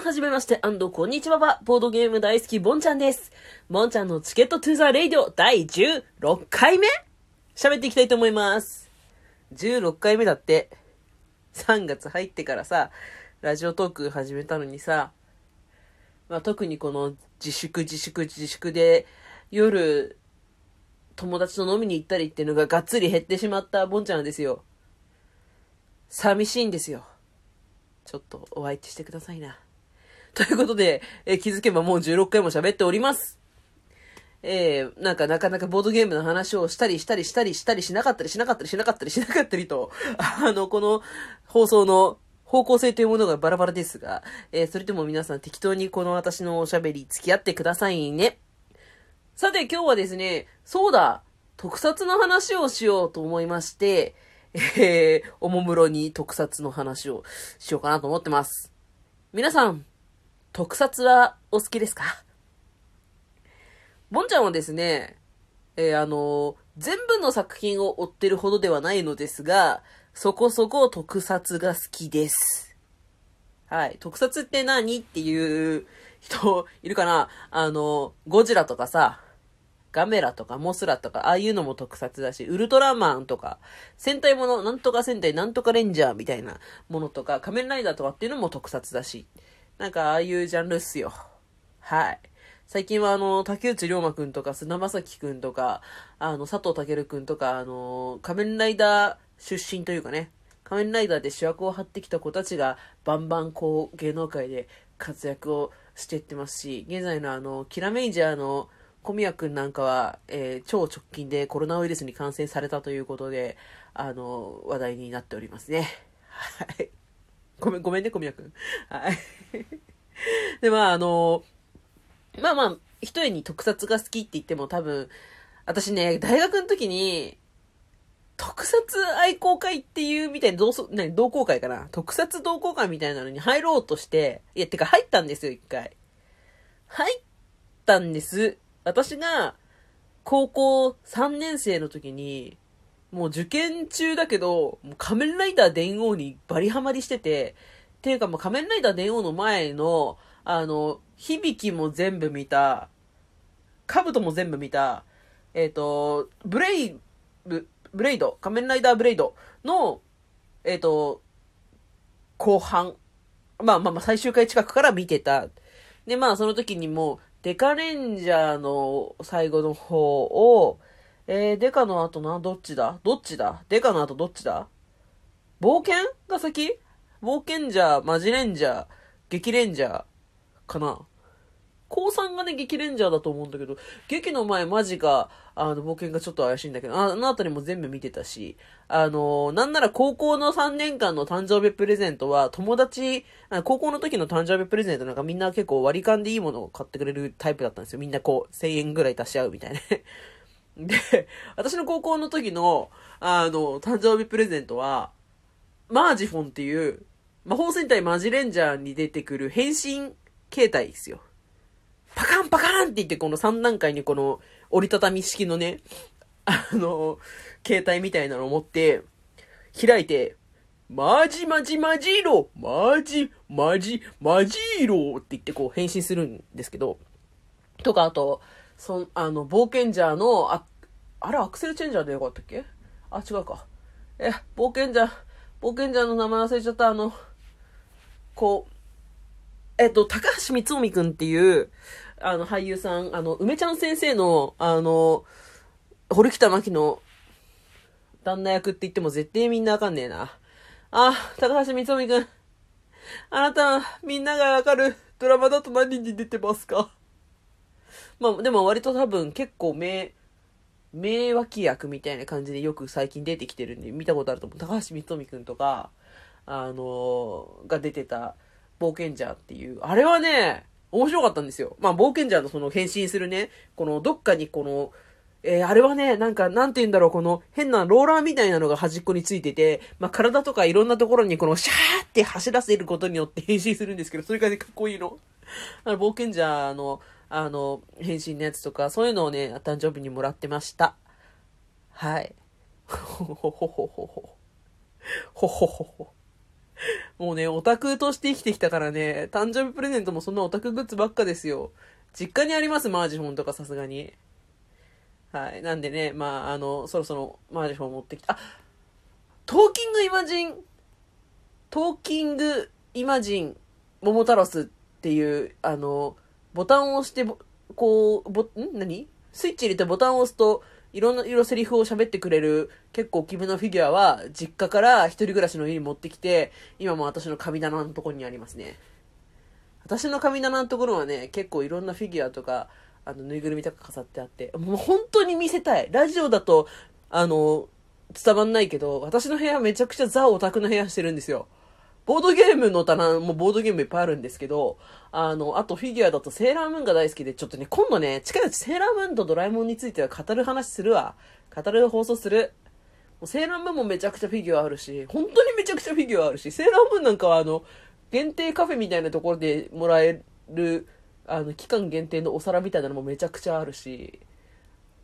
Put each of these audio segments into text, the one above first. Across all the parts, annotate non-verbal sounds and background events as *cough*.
んはじめまして、 and こんにちはは、ボードゲーム大好き、ボンちゃんです。ボンちゃんのチケットトゥーザレイディオ第16回目？喋っていきたいと思います。16回目だって、3月入ってからさ、ラジオトーク始めたのにさ、まあ、特にこの自粛自粛自粛で、夜、友達と飲みに行ったりっていうのががっつり減ってしまったボンちゃんですよ。寂しいんですよ。ちょっとお相手してくださいな。ということで、え気づけばもう16回も喋っております。えー、なんかなかなかボードゲームの話をしたりしたりしたりしたりしなかったりしなかったりしなかったりしなかったりと、*laughs* あの、この放送の方向性というものがバラバラですが、えーそれでも皆さん適当にこの私のおしゃべり付き合ってくださいね。さて今日はですね、そうだ、特撮の話をしようと思いまして、えー、おもむろに特撮の話をしようかなと思ってます。皆さん、特撮はお好きですか？ボンちゃんはですね、えーあの全部の作品を追ってるほどではないのですが、そこそこ特撮が好きです。はい。特撮って何っていう人いるかな？あの、ゴジラとかさ、ガメラとかモスラとか、ああいうのも特撮だし、ウルトラマンとか、戦隊もの、なんとか戦隊、なんとかレンジャーみたいなものとか、仮面ライダーとかっていうのも特撮だし、なんかああいうジャンルっすよ。はい。最近はあの、竹内涼真くんとか、菅田将暉くんとか、あの、佐藤健くんとか、あの、仮面ライダー出身というかね、仮面ライダーで主役を張ってきた子たちが、バンバンこう、芸能界で活躍をしていってますし、現在のあの、キラメイジャーの小宮くんなんかは、えー超直近でコロナウイルスに感染されたということで、あの、話題になっておりますね。はい。ごめん、ごめんね、小宮くん。はい。で、まあ、あの、まあまあ、一重に特撮が好きって言っても多分、私ね、大学の時に、特撮愛好会っていうみたいな同窓、ね、同好会かな？特撮同好会みたいなのに入ろうとして、いや、てか入ったんですよ、一回。入ったんです。私が、高校3年生の時に、もう受験中だけど、もう仮面ライダー電王にバリハマりしてて、っていうかもう仮面ライダー電王の前の、あの、響きも全部見た、カブトも全部見た、えっ、と、ブレイブ、ブレイド、仮面ライダーブレイドの、えっ、と、後半、まあまあまあ最終回近くから見てた。で、まあその時にもう、デカレンジャーの最後の方を、えー、デカの後な、どっちだ？どっちだ？デカの後どっちだ？冒険が先？冒険ジャー、マジレンジャー、激レンジャーかな？高3がね、激レンジャーだと思うんだけど、劇の前マジか、あの、冒険がちょっと怪しいんだけど、あのあたりも全部見てたし、あの、なんなら高校の3年間の誕生日プレゼントは、友達、高校の時の誕生日プレゼントなんかみんな結構割り勘でいいものを買ってくれるタイプだったんですよ。みんなこう、1000円ぐらい足し合うみたいな。で、*laughs* 私の高校の時の、あの、誕生日プレゼントは、マージフォンっていう、魔法戦隊マジレンジャーに出てくる変身形態ですよ。パカンパカンって言ってこの3段階にこの折りたたみ式のね、あの、携帯みたいなのを持って、開いて、マジマジマジーロマジマジマジーロって言ってこう変身するんですけど、とかあと、そん、あの、冒険者の、あ、あれアクセルチェンジャーでよかったっけ？あ、違うか。え、冒険者、冒険者の名前忘れちゃった、あの、こう、えっと、高橋光臣くんっていう、あの、俳優さん、あの、梅ちゃん先生の、あの、堀北真希の旦那役って言っても絶対みんなわかんねえな。あ、高橋光臣くん。あなた、みんながわかるドラマだと何人に出てますか？まあ、でも割と多分結構名、名脇役みたいな感じでよく最近出てきてるんで見たことあると思う。高橋光臣くんとか、あのが出てた冒険者っていう、あれはね、面白かったんですよ。まあ、冒険者のその変身するね、このどっかにこの、えーあれはね、なんか、なんて言うんだろう、この変なローラーみたいなのが端っこについてて、まあ、体とかいろんなところにこのシャーって走らせることによって変身するんですけど、それがね、かっこいいの。あの、冒険者の、あの、変身のやつとか、そういうのをね、誕生日にもらってました。はい。ほほほほほほ。ほほほほ。もうね、オタクとして生きてきたからね、誕生日プレゼントもそんなオタクグッズばっかですよ。実家にあります、マージフォンとかさすがに。はい。なんでね、まあ、あの、そろそろマージフォン持ってきた。あトーキングイマジン、トーキングイマジン、桃太郎スっていう、あの、ボタンを押して、こう、ぼ、ん？何？スイッチ入れてボタンを押すと、いろんな色セリフを喋ってくれる結構大きめのフィギュアは実家から一人暮らしの家に持ってきて、今も私の神棚のところにありますね。私の神棚のところはね、結構いろんなフィギュアとか、あの、ぬいぐるみとか飾ってあって、もう本当に見せたい。ラジオだと、あの、伝わんないけど、私の部屋めちゃくちゃザオタクの部屋してるんですよ。ボードゲームの棚もボードゲームいっぱいあるんですけど、あの、あとフィギュアだとセーラームーンが大好きで、ちょっとね、今度ね、近いうちセーラームーンとドラえもんについては語る話するわ。語る放送する。もうセーラームーンもめちゃくちゃフィギュアあるし、本当にめちゃくちゃフィギュアあるし、セーラームーンなんかはあの、限定カフェみたいなところでもらえる、あの、期間限定のお皿みたいなのもめちゃくちゃあるし、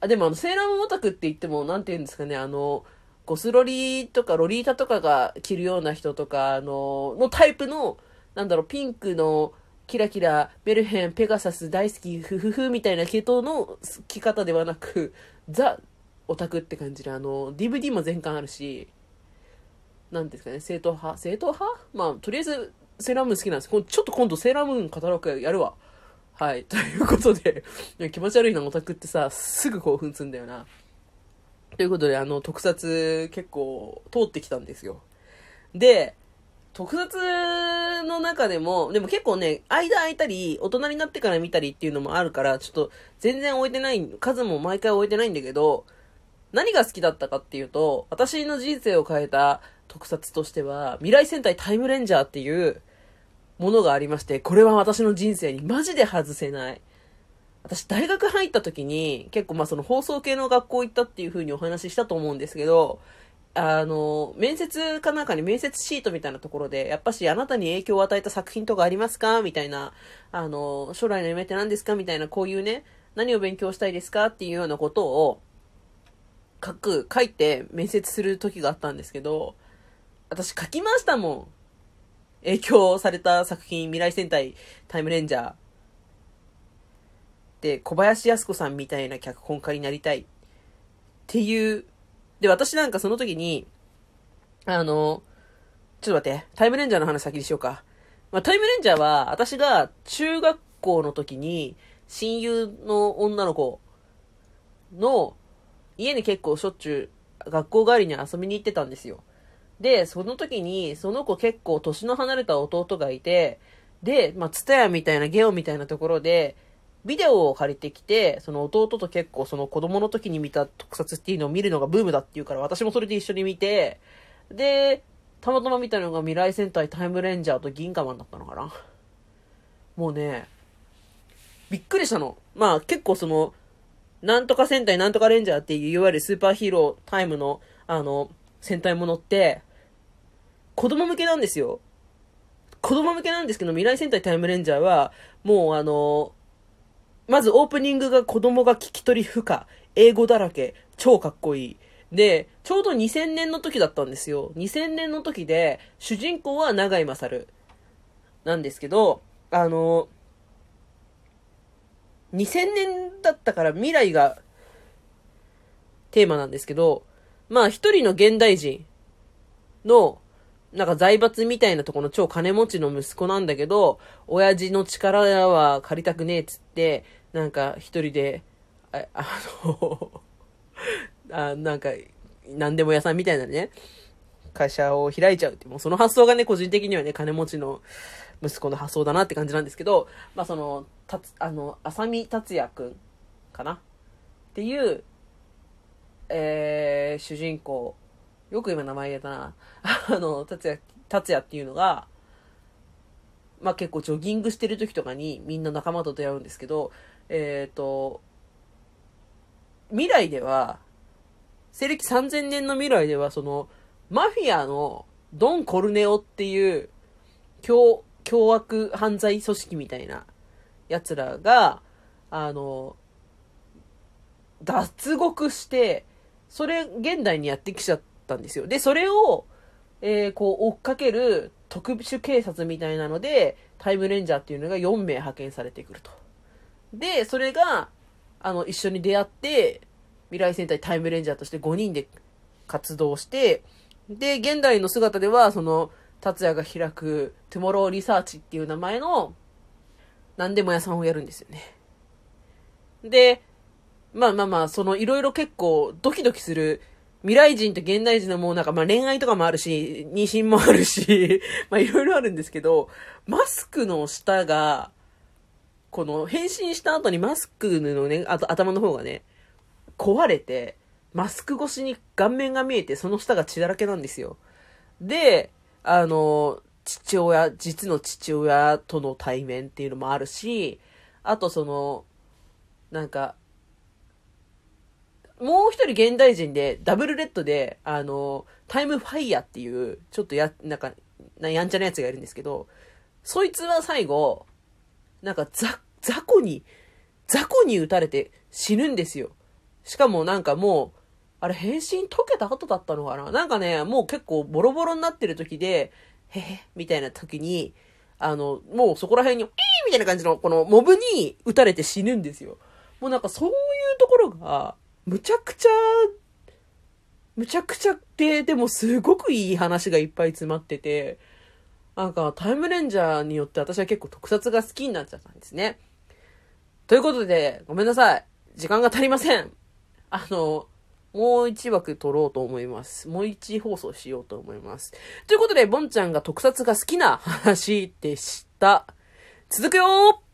あ、でもあの、セーラームーンオタクって言っても、なんて言うんですかね、あの、ゴスロリとかロリータとかが着るような人とか、あの、のタイプの、なんだろう、ピンクの、キラキラ、メルヘン、ペガサス大好き、フフフみたいな系統の着方ではなく、ザ・オタクって感じで、あの、DVD も全巻あるし、なんですかね、正統派？正統派？まあ、とりあえず、セーラームーン好きなんです。ちょっと今度セーラームーンカタログやるわ。はい。ということで、気持ち悪いなオタクってさ、すぐ興奮するんだよな。ということで、あの、特撮結構通ってきたんですよ。で、特撮の中でも、でも結構ね、間空いたり、大人になってから見たりっていうのもあるから、ちょっと全然置いてない、数も毎回置いてないんだけど、何が好きだったかっていうと、私の人生を変えた特撮としては、未来戦隊タイムレンジャーっていうものがありまして、これは私の人生にマジで外せない。私大学入った時に結構まあその放送系の学校行ったっていう風にお話ししたと思うんですけど、あの、面接かなんかに面接シートみたいなところで、やっぱしあなたに影響を与えた作品とかありますか？みたいな、あの、将来の夢って何ですか？みたいな、こういうね、何を勉強したいですか？っていうようなことを書く、書いて面接する時があったんですけど、私書きましたもん。影響された作品、未来戦隊タイムレンジャー。で、小林靖子さんみたいな脚本家になりたい。っていうで、私なんかその時に、あの、ちょっと待って、タイムレンジャーの話先にしようか。まあ、タイムレンジャーは、私が中学校の時に、親友の女の子の家に結構しょっちゅう学校帰りに遊びに行ってたんですよ。で、その時に、その子結構年の離れた弟がいて、で、まあ、ツタヤみたいなゲオみたいなところで、ビデオを借りてきて、その弟と結構その子供の時に見た特撮っていうのを見るのがブームだっていうから、私もそれで一緒に見て、で、たまたま見たのが未来戦隊タイムレンジャーと銀河マンだったのかな。もうね、びっくりしたの。まあ結構その、なんとか戦隊なんとかレンジャーっていう、いわゆるスーパーヒーロータイムの、あの、戦隊ものって、子供向けなんですよ。子供向けなんですけど、未来戦隊タイムレンジャーは、もうあの、まずオープニングが子供が聞き取り不可。英語だらけ。超かっこいい。で、ちょうど2000年の時だったんですよ。2000年の時で、主人公は長井勝。なんですけど、あの、2000年だったから未来がテーマなんですけど、まあ一人の現代人の、なんか財閥みたいなところの超金持ちの息子なんだけど、親父の力は借りたくねえっつって、なんか一人で、あ *laughs* あの *laughs* あ、なんか、何でも屋さんみたいなね、会社を開いちゃうって、もうその発想がね、個人的にはね、金持ちの息子の発想だなって感じなんですけど、まあその、たつ、あの、浅見達也くんかな？っていう、えー、主人公、よく今名前言えたな、*laughs* あの、達也、達也っていうのが、まあ結構ジョギングしてる時とかにみんな仲間と出会うんですけど、えっ、ー、と、未来では、西暦3000年の未来では、その、マフィアのドン・コルネオっていう、凶、凶悪犯罪組織みたいな奴らが、あの、脱獄して、それ、現代にやってきちゃったんですよ。で、それを、えー、こう、追っかける特殊警察みたいなので、タイムレンジャーっていうのが4名派遣されてくると。で、それが、あの、一緒に出会って、未来戦隊タイムレンジャーとして5人で活動して、で、現代の姿では、その、達也が開く、トゥモローリサーチっていう名前の、何でも屋さんをやるんですよね。で、まあまあまあ、その、いろいろ結構、ドキドキする、未来人と現代人のもうなんか、まあ恋愛とかもあるし、妊娠もあるし、*laughs* まあいろいろあるんですけど、マスクの下が、この変身した後にマスクのね、あと頭の方がね、壊れて、マスク越しに顔面が見えて、その下が血だらけなんですよ。で、あの、父親、実の父親との対面っていうのもあるし、あとその、なんか、もう一人現代人で、ダブルレッドで、あの、タイムファイヤーっていう、ちょっとや、なんか、やんちゃなやつがいるんですけど、そいつは最後、なんかザ、雑魚に、雑魚に撃たれて死ぬんですよ。しかもなんかもう、あれ変身解けた後だったのかな？なんかね、もう結構ボロボロになってる時で、へへ、みたいな時に、あの、もうそこら辺に、えーみたいな感じの、このモブに撃たれて死ぬんですよ。もうなんかそういうところが、むちゃくちゃ、むちゃくちゃで、でもすごくいい話がいっぱい詰まってて、なんかタイムレンジャーによって私は結構特撮が好きになっちゃったんですね。ということで、ごめんなさい。時間が足りません。あの、もう一枠撮ろうと思います。もう一放送しようと思います。ということで、ボンちゃんが特撮が好きな話でした。続くよー